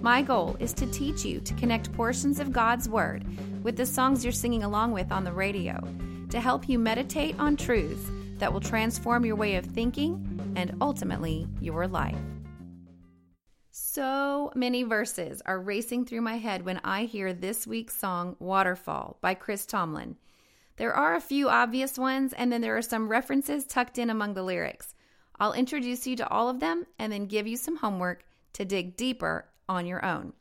My goal is to teach you to connect portions of God's Word with the songs you're singing along with on the radio to help you meditate on truths that will transform your way of thinking and ultimately your life. So many verses are racing through my head when I hear this week's song, Waterfall by Chris Tomlin. There are a few obvious ones, and then there are some references tucked in among the lyrics. I'll introduce you to all of them and then give you some homework to dig deeper on your own.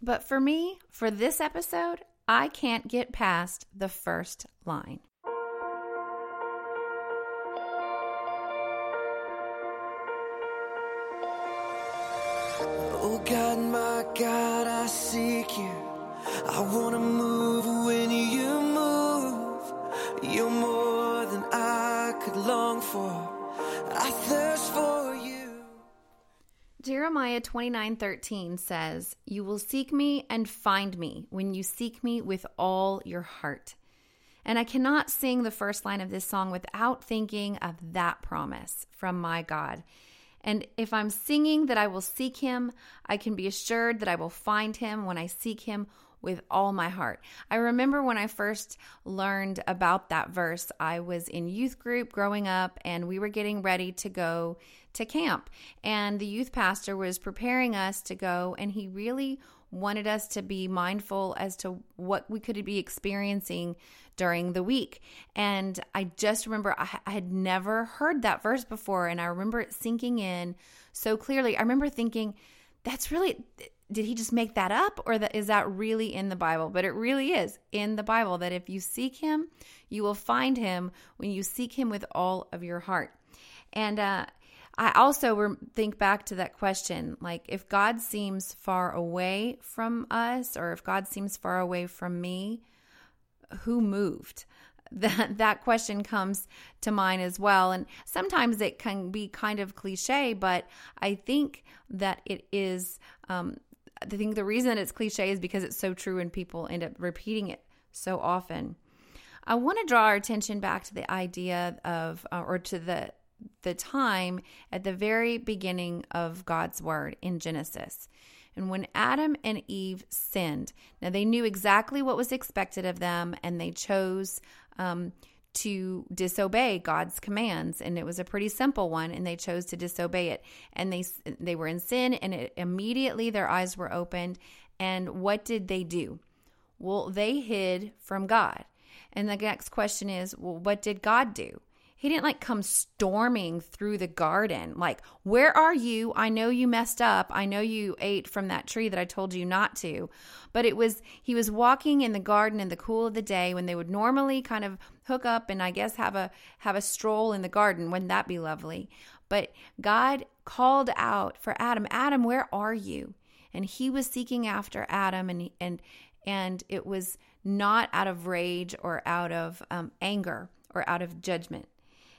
But for me, for this episode, I can't get past the first line. Oh God, my God, I seek you. I want to move when you move. You're more than I could long for. I thirst. Jeremiah 29:13 says, "You will seek me and find me when you seek me with all your heart." And I cannot sing the first line of this song without thinking of that promise from my God. And if I'm singing that I will seek him, I can be assured that I will find him when I seek him with all my heart. I remember when I first learned about that verse, I was in youth group growing up and we were getting ready to go to camp. And the youth pastor was preparing us to go, and he really wanted us to be mindful as to what we could be experiencing during the week. And I just remember I, I, had never heard that verse before, and I remember it sinking in so clearly. I remember thinking, that's really. Did he just make that up, or that, is that really in the Bible? But it really is in the Bible that if you seek him, you will find him when you seek him with all of your heart. And uh, I also think back to that question like, if God seems far away from us, or if God seems far away from me, who moved? That, that question comes to mind as well. And sometimes it can be kind of cliche, but I think that it is. Um, I think the reason that it's cliche is because it's so true and people end up repeating it so often. I want to draw our attention back to the idea of, uh, or to the the time at the very beginning of God's word in Genesis. And when Adam and Eve sinned, now they knew exactly what was expected of them and they chose um, to disobey God's commands. And it was a pretty simple one, and they chose to disobey it. And they, they were in sin, and it, immediately their eyes were opened. And what did they do? Well, they hid from God. And the next question is, well, what did God do? He didn't like come storming through the garden. Like, where are you? I know you messed up. I know you ate from that tree that I told you not to. But it was, he was walking in the garden in the cool of the day when they would normally kind of hook up and I guess have a, have a stroll in the garden. Wouldn't that be lovely? But God called out for Adam, Adam, where are you? And he was seeking after Adam and, and, and it was not out of rage or out of um, anger or out of judgment.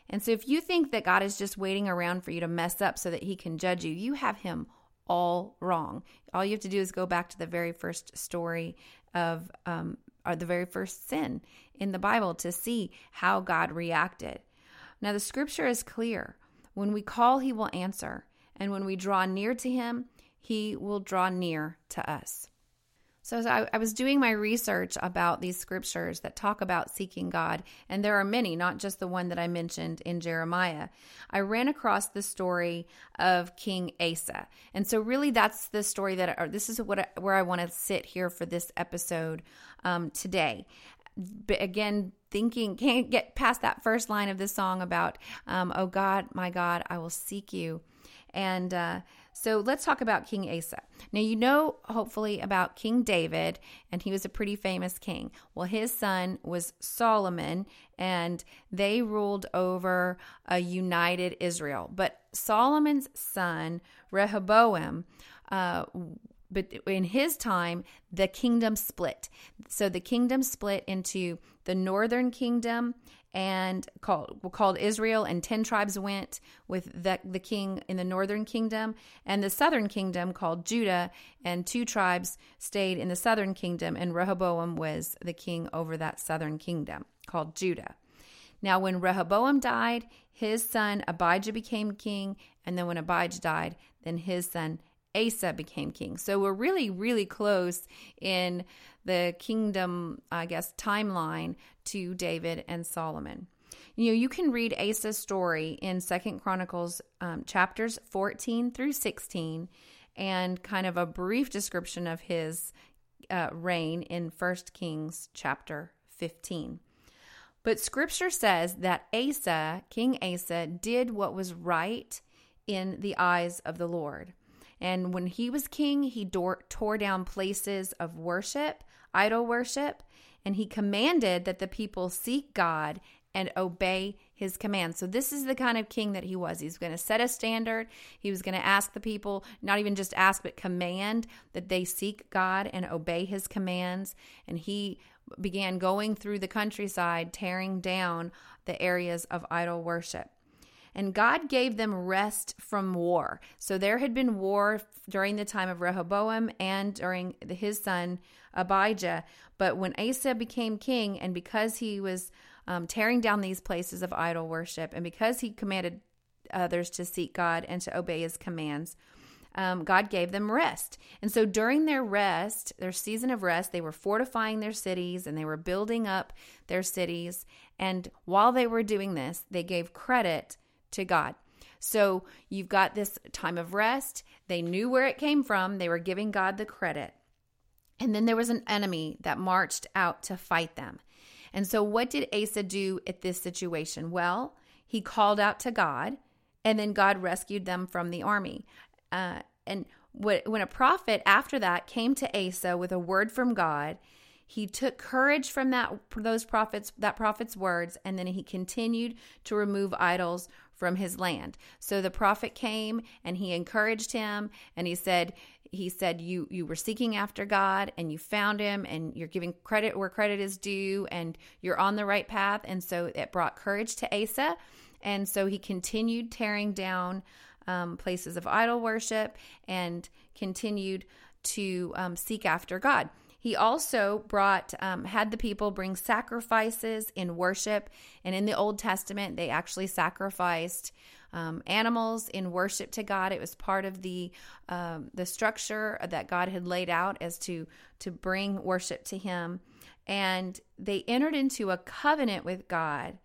And so if you think that God is just waiting around for you to mess up so that he can judge you, you have him all wrong. All you have to do is go back to the very first story of, um, or the very first sin in the Bible to see how God reacted. Now, the scripture is clear. When we call, he will answer. And when we draw near to him, he will draw near to us. So, I, I, was doing my research about these scriptures that talk about seeking God, and there are many, not just the one that I mentioned in Jeremiah. I ran across the story of King Asa, and so really that's the story that, this is what where I want to sit here for this episode um, today. But again, thinking can't get past that first line of the song about, um, "Oh God, my God, I will seek you," and uh, so let's talk about King Asa. Now, you know, hopefully, about King David, and he was a pretty famous king. Well, his son was Solomon, and they ruled over a united Israel. But Solomon's son, Rehoboam, uh, but in his time, the kingdom split. So the kingdom split into the northern kingdom and called called Israel, and ten tribes went with the, the king in the northern kingdom, and the southern kingdom called Judah, and two tribes stayed in the southern kingdom, and Rehoboam was the king over that southern kingdom called Judah. Now, when Rehoboam died, his son Abijah became king, and then when Abijah died, then his son Asa became king. So we're really, really close in the kingdom, I guess, timeline to David and Solomon. You know, you can read Asa's story in Second Chronicles um, chapters 14 through 16 and kind of a brief description of his uh, reign in First Kings chapter 15. But scripture says that Asa, King Asa, did what was right in the eyes of the Lord. And when he was king, he tore down places of worship, idol worship, and he commanded that the people seek God and obey his commands. So, this is the kind of king that he was. He's going to set a standard. He was going to ask the people, not even just ask, but command that they seek God and obey his commands. And he began going through the countryside, tearing down the areas of idol worship and God gave them rest from war. So there had been war during the time of Rehoboam and during his son Abijah. But when Asa became king, and because he was um, tearing down these places of idol worship, and because he commanded others to seek God and to obey his commands, um, God gave them rest. And so during their rest, their season of rest, they were fortifying their cities and they were building up their cities. And while they were doing this, they gave credit to God. So you've got this time of rest. They knew where it came from, they were giving God the credit. And then there was an enemy that marched out to fight them. And so, what did Asa do at this situation? Well, he called out to God, and then God rescued them from the army. Uh, and when a prophet after that came to Asa with a word from God, he took courage from that those prophets that prophet's words, and then he continued to remove idols from his land. So the prophet came and he encouraged him and he said, he said you you were seeking after God and you found him and you're giving credit where credit is due and you're on the right path and so it brought courage to Asa and so he continued tearing down um, places of idol worship and continued to um, seek after God. He also brought, um, had the people bring sacrifices in worship. And in the Old Testament, they actually sacrificed um, animals in worship to God. It was part of the um, the structure that God had laid out as to to bring worship to Him. And they entered into a covenant with God.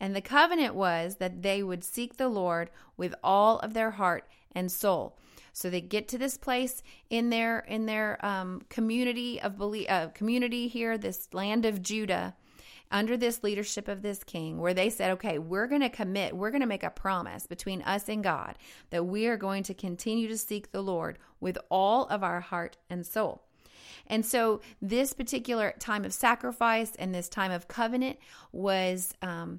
And the covenant was that they would seek the Lord with all of their heart and soul. So they get to this place in their in their um, community of belief, uh, community here, this land of Judah, under this leadership of this king, where they said, "Okay, we're going to commit. We're going to make a promise between us and God that we are going to continue to seek the Lord with all of our heart and soul." And so, this particular time of sacrifice and this time of covenant was um,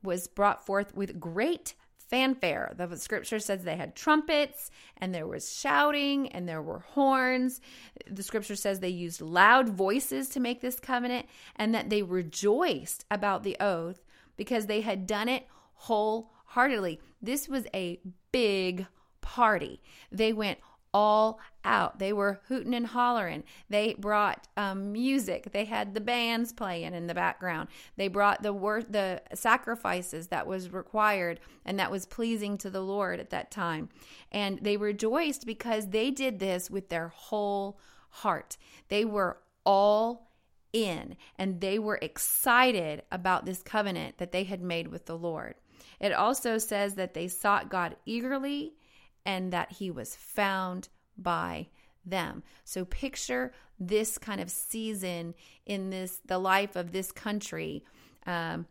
was brought forth with great fanfare. The scripture says they had trumpets and there was shouting and there were horns. The scripture says they used loud voices to make this covenant and that they rejoiced about the oath because they had done it wholeheartedly. This was a big party. They went all out. They were hooting and hollering. They brought um, music. They had the bands playing in the background. They brought the wor- the sacrifices that was required and that was pleasing to the Lord at that time. And they rejoiced because they did this with their whole heart. They were all in and they were excited about this covenant that they had made with the Lord. It also says that they sought God eagerly and that he was found by them. So picture this kind of season in this the life of this country um,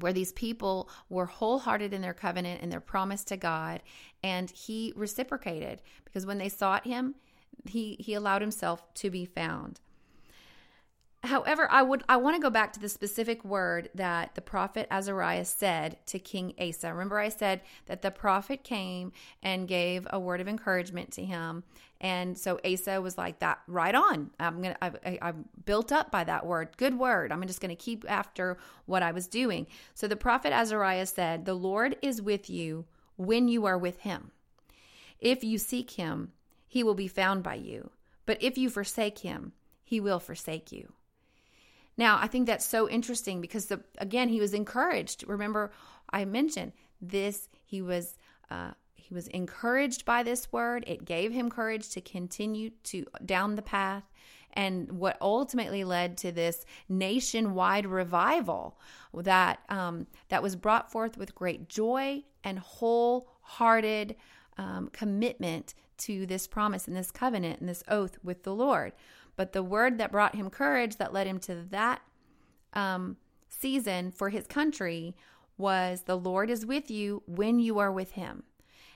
where these people were wholehearted in their covenant and their promise to God and he reciprocated because when they sought him he he allowed himself to be found. However, I would I want to go back to the specific word that the prophet Azariah said to King Asa. Remember I said that the prophet came and gave a word of encouragement to him. And so Asa was like that right on. I'm going to I, I'm built up by that word. Good word. I'm just going to keep after what I was doing. So the prophet Azariah said, "The Lord is with you when you are with him. If you seek him, he will be found by you. But if you forsake him, he will forsake you." Now, I think that's so interesting because the again he was encouraged. Remember, I mentioned this. He was uh, he was encouraged by this word. It gave him courage to continue to down the path, and what ultimately led to this nationwide revival that um, that was brought forth with great joy and wholehearted um, commitment to this promise and this covenant and this oath with the Lord. But the word that brought him courage, that led him to that um, season for his country, was the Lord is with you when you are with him.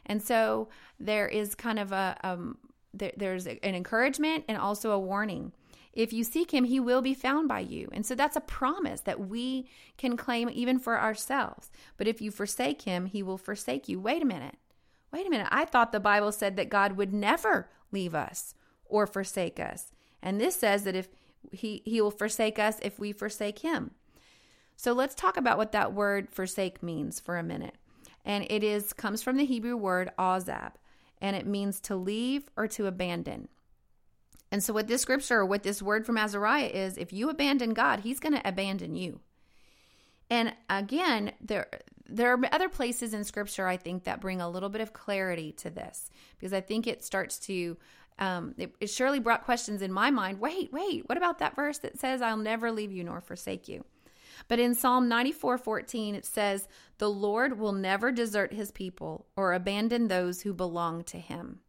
And so there is kind of a, um, there, there's an encouragement and also a warning. If you seek him, he will be found by you. And so that's a promise that we can claim even for ourselves. But if you forsake him, he will forsake you. Wait a minute. Wait a minute. I thought the Bible said that God would never leave us or forsake us. And this says that if he, he will forsake us if we forsake him. So let's talk about what that word forsake means for a minute. And it is comes from the Hebrew word azab, and it means to leave or to abandon. And so what this scripture or what this word from Azariah is, if you abandon God, he's going to abandon you. And again, there there are other places in scripture I think that bring a little bit of clarity to this because I think it starts to um, it, it surely brought questions in my mind. Wait, wait, what about that verse that says, I'll never leave you nor forsake you? But in Psalm 94 14, it says, The Lord will never desert his people or abandon those who belong to him.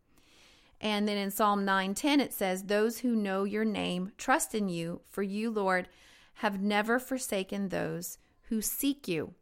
And then in Psalm 9:10 it says those who know your name trust in you for you Lord have never forsaken those who seek you.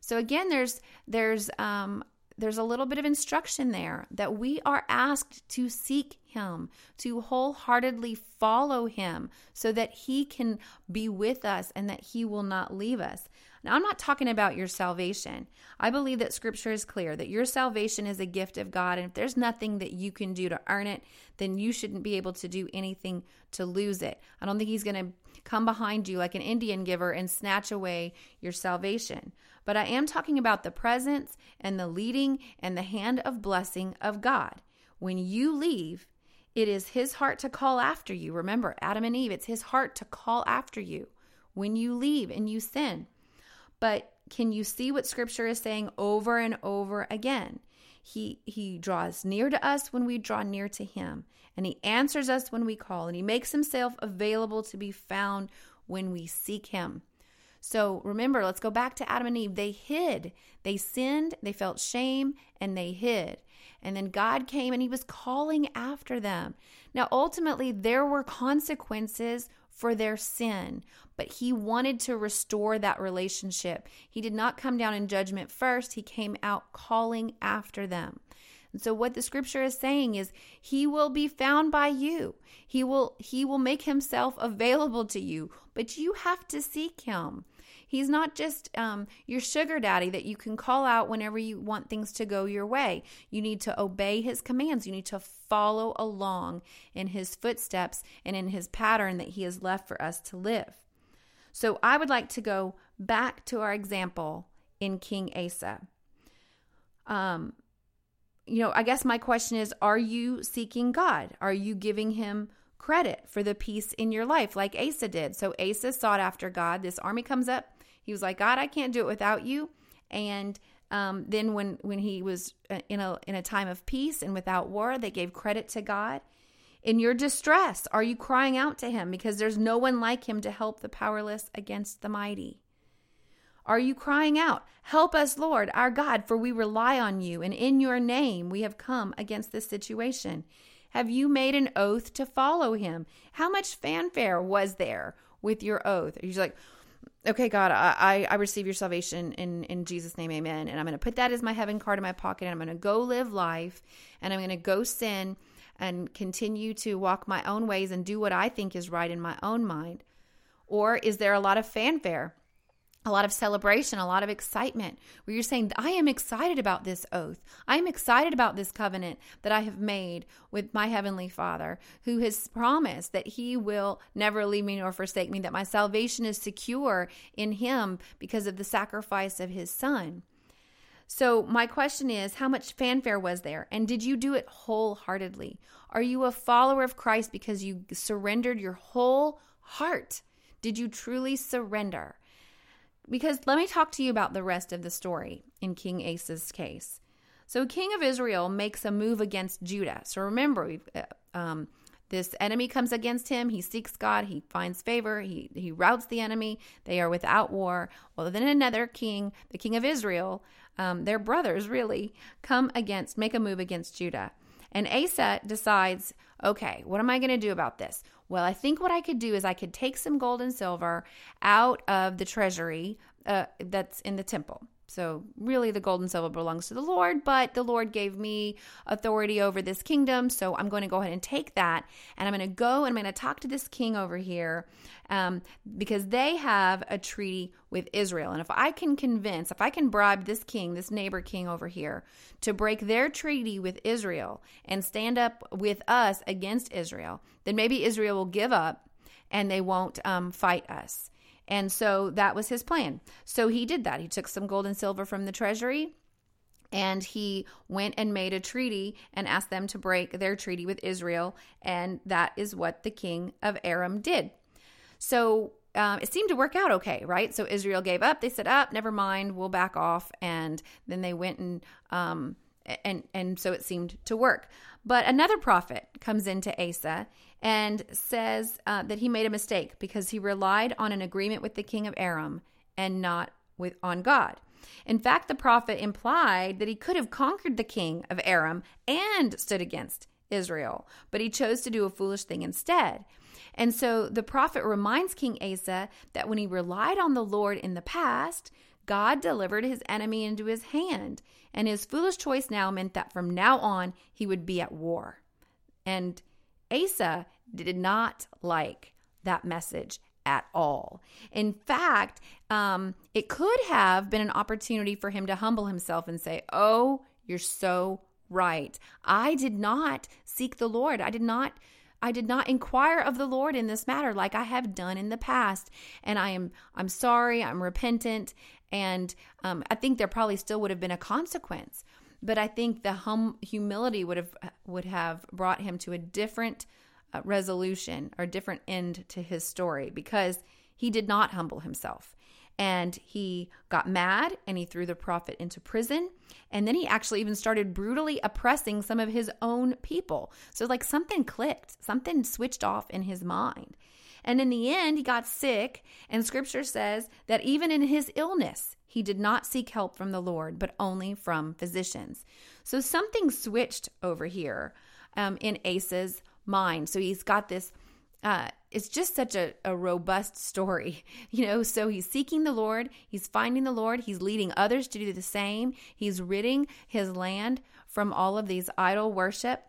So again there's there's um there's a little bit of instruction there that we are asked to seek Him, to wholeheartedly follow Him so that He can be with us and that He will not leave us. Now, I'm not talking about your salvation. I believe that Scripture is clear that your salvation is a gift of God, and if there's nothing that you can do to earn it, then you shouldn't be able to do anything to lose it. I don't think He's going to come behind you like an Indian giver and snatch away your salvation but I am talking about the presence and the leading and the hand of blessing of God. When you leave, it is His heart to call after you. Remember, Adam and Eve, it's His heart to call after you when you leave and you sin. But can you see what Scripture is saying over and over again? He, he draws near to us when we draw near to Him, and He answers us when we call, and He makes Himself available to be found when we seek Him. So remember, let's go back to Adam and Eve. They hid, they sinned, they felt shame, and they hid. And then God came and He was calling after them. Now, ultimately, there were consequences for their sin, but He wanted to restore that relationship. He did not come down in judgment first, He came out calling after them. And so what the scripture is saying is he will be found by you. He will he will make himself available to you, but you have to seek him. He's not just um, your sugar daddy that you can call out whenever you want things to go your way. You need to obey his commands. You need to follow along in his footsteps and in his pattern that he has left for us to live. So I would like to go back to our example in King Asa. Um, you know, I guess my question is are you seeking God? Are you giving him credit for the peace in your life like Asa did? So Asa sought after God. This army comes up he was like, God, I can't do it without you. And um, then when when he was uh, in a in a time of peace and without war, they gave credit to God. In your distress, are you crying out to him because there's no one like him to help the powerless against the mighty? Are you crying out, Help us, Lord, our God, for we rely on you, and in your name we have come against this situation? Have you made an oath to follow him? How much fanfare was there with your oath? He's like, okay, God, I, I receive your salvation in, in Jesus' name, amen. And I'm going to put that as my heaven card in my pocket. And I'm going to go live life and I'm going to go sin and continue to walk my own ways and do what I think is right in my own mind. Or is there a lot of fanfare? A lot of celebration, a lot of excitement, where you're saying, I am excited about this oath. I am excited about this covenant that I have made with my Heavenly Father, who has promised that He will never leave me nor forsake me, that my salvation is secure in Him because of the sacrifice of His Son. So, my question is how much fanfare was there? And did you do it wholeheartedly? Are you a follower of Christ because you surrendered your whole heart? Did you truly surrender? Because let me talk to you about the rest of the story in King Asa's case. So, King of Israel makes a move against Judah. So, remember, uh, um, this enemy comes against him. He seeks God. He finds favor. He, he routs the enemy. They are without war. Well, then another king, the king of Israel, um, their brothers really, come against, make a move against Judah. And Asa decides, okay, what am I going to do about this? Well, I think what I could do is I could take some gold and silver out of the treasury uh, that's in the temple. So, really, the gold and silver belongs to the Lord, but the Lord gave me authority over this kingdom. So, I'm going to go ahead and take that and I'm going to go and I'm going to talk to this king over here um, because they have a treaty with Israel. And if I can convince, if I can bribe this king, this neighbor king over here, to break their treaty with Israel and stand up with us against Israel, then maybe Israel will give up and they won't um, fight us. And so that was his plan. So he did that. He took some gold and silver from the treasury and he went and made a treaty and asked them to break their treaty with Israel. And that is what the king of Aram did. So um, it seemed to work out okay, right? So Israel gave up. They said, "Up, oh, never mind, we'll back off." And then they went and um, and and so it seemed to work. But another prophet comes into Asa and says uh, that he made a mistake because he relied on an agreement with the king of Aram and not with on God. In fact, the prophet implied that he could have conquered the king of Aram and stood against Israel, but he chose to do a foolish thing instead. And so the prophet reminds King Asa that when he relied on the Lord in the past, God delivered his enemy into his hand, and his foolish choice now meant that from now on he would be at war. And Asa did not like that message at all. In fact, um, it could have been an opportunity for him to humble himself and say, Oh, you're so right. I did not seek the Lord. I did not. I did not inquire of the Lord in this matter like I have done in the past, and I am I'm sorry. I'm repentant, and um, I think there probably still would have been a consequence. But I think the hum- humility would have would have brought him to a different uh, resolution or different end to his story because he did not humble himself. And he got mad and he threw the prophet into prison. And then he actually even started brutally oppressing some of his own people. So, like, something clicked, something switched off in his mind. And in the end, he got sick. And scripture says that even in his illness, he did not seek help from the Lord, but only from physicians. So something switched over here um, in Asa's mind. So he's got this. Uh, it's just such a, a robust story, you know. So he's seeking the Lord, he's finding the Lord, he's leading others to do the same, he's ridding his land from all of these idol worship.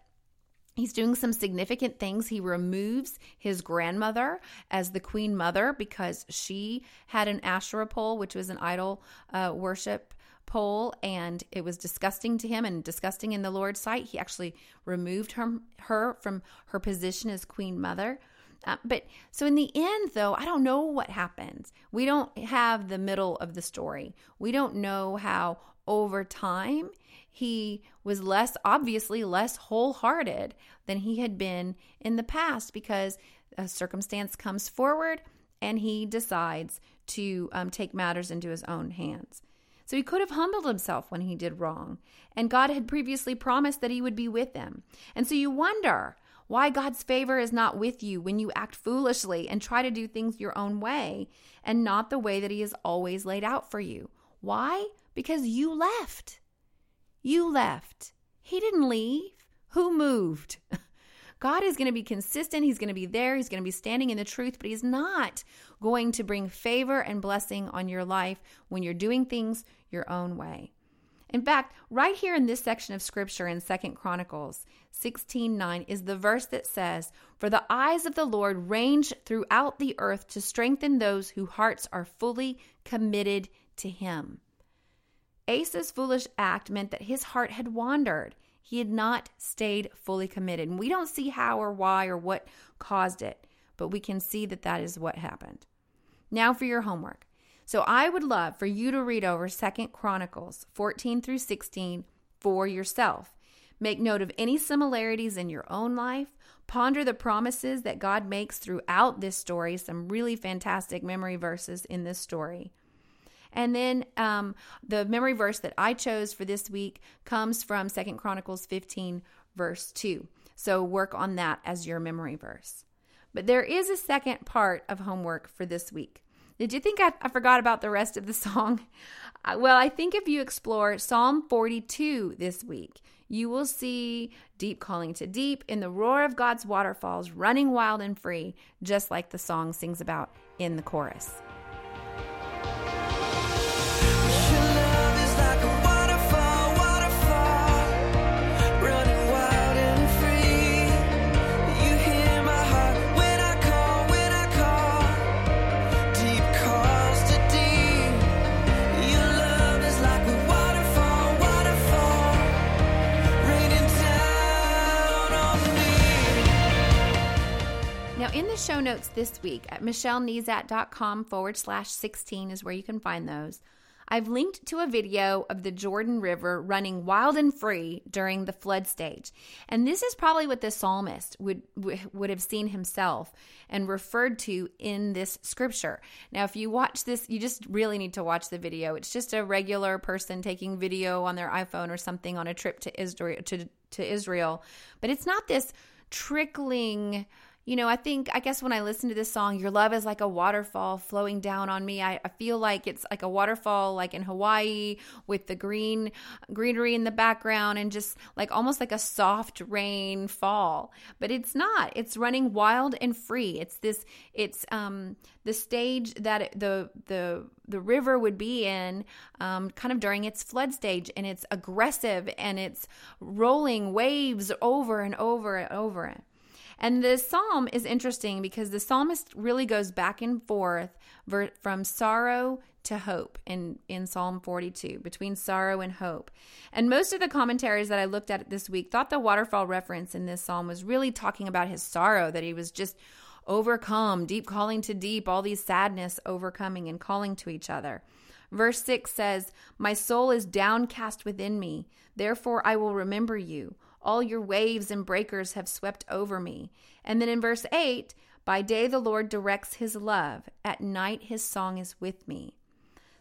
He's doing some significant things. He removes his grandmother as the queen mother because she had an Asherah pole, which was an idol uh, worship pole, and it was disgusting to him and disgusting in the Lord's sight. He actually removed her, her from her position as queen mother. Uh, but so in the end, though, I don't know what happens. We don't have the middle of the story. We don't know how over time he was less, obviously, less wholehearted than he had been in the past because a circumstance comes forward and he decides to um, take matters into his own hands. So he could have humbled himself when he did wrong, and God had previously promised that he would be with them. And so you wonder why God's favor is not with you when you act foolishly and try to do things your own way and not the way that he has always laid out for you. Why? Because you left. You left. He didn't leave. Who moved? God is going to be consistent. He's going to be there. He's going to be standing in the truth, but He's not going to bring favor and blessing on your life when you're doing things your own way. In fact, right here in this section of scripture in Second Chronicles 16:9 is the verse that says, "For the eyes of the Lord range throughout the earth to strengthen those whose hearts are fully committed to him." Asa's foolish act meant that his heart had wandered. He had not stayed fully committed. And we don't see how or why or what caused it, but we can see that that is what happened. Now for your homework. So I would love for you to read over Second Chronicles 14 through 16 for yourself. Make note of any similarities in your own life. Ponder the promises that God makes throughout this story, some really fantastic memory verses in this story. And then um, the memory verse that I chose for this week comes from Second Chronicles 15, verse 2. So work on that as your memory verse. But there is a second part of homework for this week. Did you think I, I forgot about the rest of the song? Uh, well, I think if you explore Psalm 42 this week, you will see deep calling to deep in the roar of God's waterfalls, running wild and free, just like the song sings about in the chorus. Now, in the show notes this week at michellenezat.com forward slash 16 is where you can find those. I've linked to a video of the Jordan River running wild and free during the flood stage. And this is probably what the psalmist would, would have seen himself and referred to in this scripture. Now, if you watch this, you just really need to watch the video. It's just a regular person taking video on their iPhone or something on a trip to Israel, to, to Israel. But it's not this trickling you know, I think, I guess when I listen to this song, Your Love is like a waterfall flowing down on me. I, I, feel like it's like a waterfall, like in Hawaii with the green greenery in the background and just like almost like a soft rain fall. But it's not. It's running wild and free. It's this, it's um the stage that the, the, the river would be in um, kind of during its flood stage and it's aggressive and it's rolling waves over and over and over. And the psalm is interesting because the psalmist really goes back and forth from sorrow to hope in, in Psalm 42, between sorrow and hope. And most of the commentaries that I looked at this week thought the waterfall reference in this psalm was really talking about his sorrow, that he was just overcome, deep calling to deep, all these sadness overcoming and calling to each other. Verse 6 says, My soul is downcast within me, therefore I will remember you. All your waves and breakers have swept over me. And then in verse 8, by day the Lord directs his love, at night his song is with me.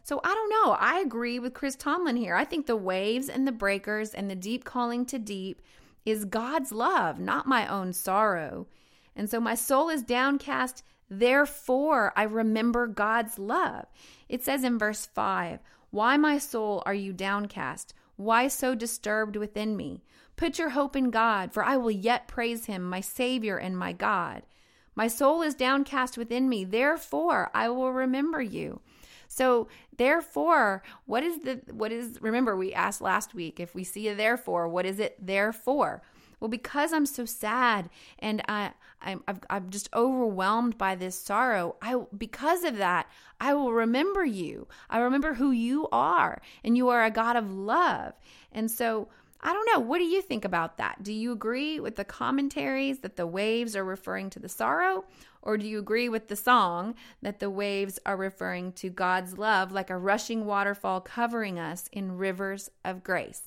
So I don't know. I agree with Chris Tomlin here. I think the waves and the breakers and the deep calling to deep is God's love, not my own sorrow. And so my soul is downcast, therefore I remember God's love. It says in verse 5 Why, my soul, are you downcast? Why so disturbed within me? Put your hope in God, for I will yet praise him, my Savior and my God. My soul is downcast within me, therefore I will remember you. So, therefore, what is the, what is, remember, we asked last week if we see a therefore, what is it therefore? Well, because I'm so sad and I, I'm, I'm just overwhelmed by this sorrow, I, because of that, I will remember you. I remember who you are, and you are a God of love. And so, I don't know. What do you think about that? Do you agree with the commentaries that the waves are referring to the sorrow? Or do you agree with the song that the waves are referring to God's love like a rushing waterfall covering us in rivers of grace?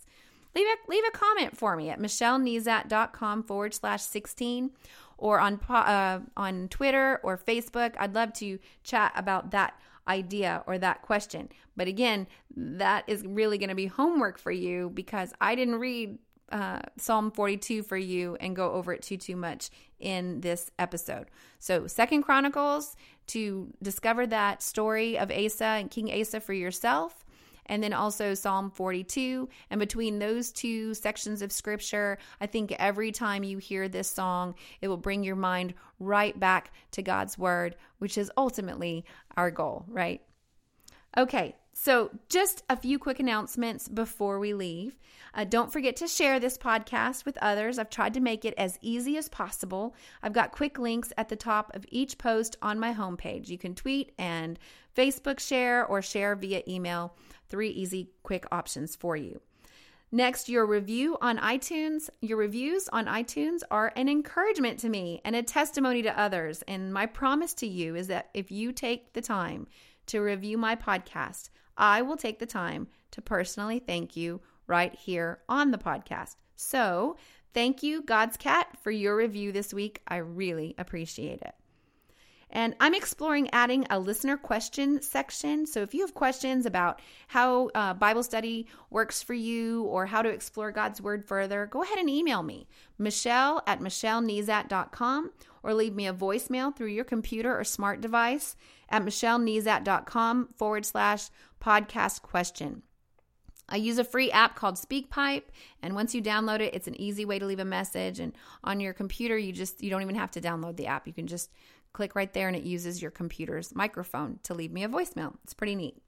Leave a, leave a comment for me at michellenezat.com forward slash 16 or on, uh, on Twitter or Facebook. I'd love to chat about that idea or that question. But again, that is really going to be homework for you because I didn't read uh, Psalm 42 for you and go over it too too much in this episode. So, Second Chronicles to discover that story of Asa and King Asa for yourself and then also Psalm 42. And between those two sections of scripture, I think every time you hear this song, it will bring your mind right back to God's word, which is ultimately our goal, right? Okay, So, just a few quick announcements before we leave. Uh, don't forget to share this podcast with others. I've tried to make it as easy as possible. I've got quick links at the top of each post on my homepage. You can tweet and Facebook share or share via email. Three easy, quick options for you. Next, your review on iTunes. Your reviews on iTunes are an encouragement to me and a testimony to others. And my promise to you is that if you take the time to review my podcast, I will take the time to personally thank you right here on the podcast. So, thank you, God's Cat, for your review this week. I really appreciate it. And I'm exploring adding a listener question section. So if you have questions about how uh, Bible study works for you or how to explore God's Word further, go ahead and email me, Michelle at MichelleNezat.com, or leave me a voicemail through your computer or smart device at MichelleNezat.com forward slash podcast question. I use a free app called SpeakPipe, and once you download it, it's an easy way to leave a message. And on your computer, you just you don't even have to download the app. You can just click right there, and it uses your computer's microphone to leave me a voicemail. It's pretty neat.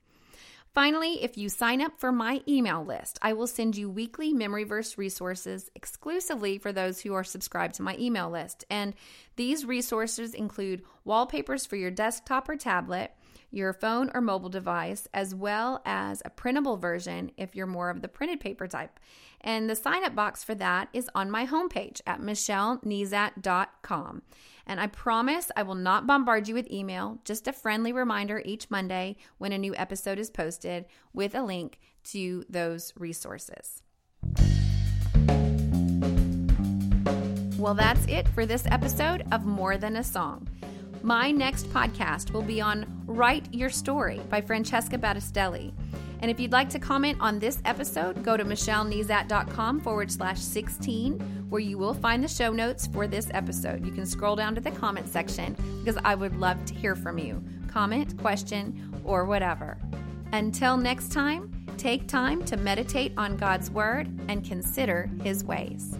Finally, if you sign up for my email list, I will send you weekly memory verse resources exclusively for those who are subscribed to my email list. And these resources include wallpapers for your desktop or tablet, your phone or mobile device, as well as a printable version if you're more of the printed paper type. And the sign up box for that is on my homepage at michellenezat.com. And I promise I will not bombard you with email, just a friendly reminder each Monday when a new episode is posted with a link to those resources. Well, that's it for this episode of More Than a Song. My next podcast will be on Write Your Story by Francesca Battistelli. And if you'd like to comment on this episode, go to michellenezat.com forward slash 16, where you will find the show notes for this episode. You can scroll down to the comment section because I would love to hear from you. Comment, question, or whatever. Until next time, take time to meditate on God's Word and consider His ways.